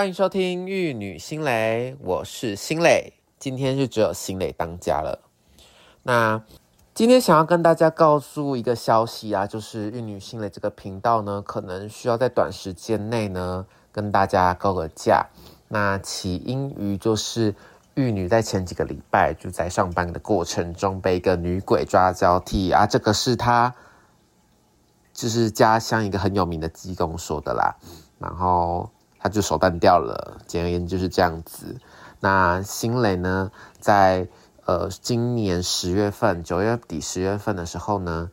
欢迎收听《玉女心蕾》，我是心蕾，今天就只有心蕾当家了。那今天想要跟大家告诉一个消息啊，就是《玉女心蕾》这个频道呢，可能需要在短时间内呢跟大家告个假。那起因于就是玉女在前几个礼拜就在上班的过程中被一个女鬼抓交替啊，这个是她就是家乡一个很有名的技工说的啦，然后他就手断掉了，简而言之就是这样子。那新蕾呢，在呃今年十月份、九月底、十月份的时候呢，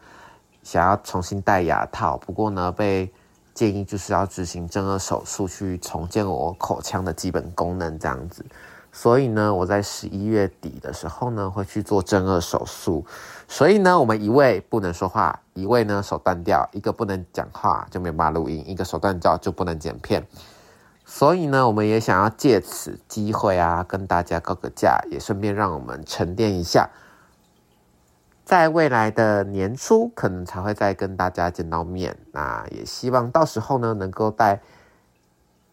想要重新戴牙套，不过呢被建议就是要执行正颌手术去重建我口腔的基本功能这样子。所以呢，我在十一月底的时候呢，会去做正颌手术。所以呢，我们一位不能说话，一位呢手断掉，一个不能讲话就没办法录音，一个手断掉就不能剪片。所以呢，我们也想要借此机会啊，跟大家告个假，也顺便让我们沉淀一下，在未来的年初可能才会再跟大家见到面。那也希望到时候呢，能够带。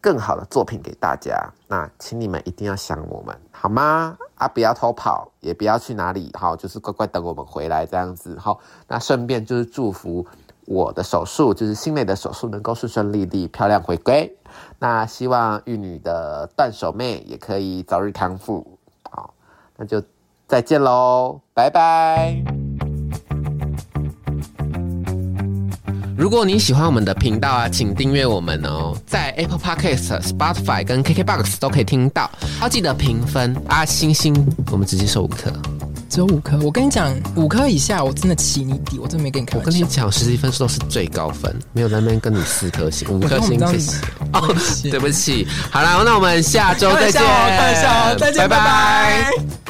更好的作品给大家，那请你们一定要想我们，好吗？啊，不要偷跑，也不要去哪里，好，就是乖乖等我们回来这样子，好。那顺便就是祝福我的手术，就是心美的手术能够顺顺利利、漂亮回归。那希望玉女的断手妹也可以早日康复，好，那就再见喽，拜拜。如果你喜欢我们的频道啊，请订阅我们哦，在 Apple Podcast、Spotify 跟 KKBox 都可以听到。要记得评分啊，星星，我们直接收五颗，只有五颗。我跟你讲，五颗以下我真的起你底，我真的没跟你开玩笑。我跟你讲，实际分数都是最高分，没有在那边跟你四颗星、五颗星，谢谢。哦，对不起。好了，那我们下周再见，再见，拜拜。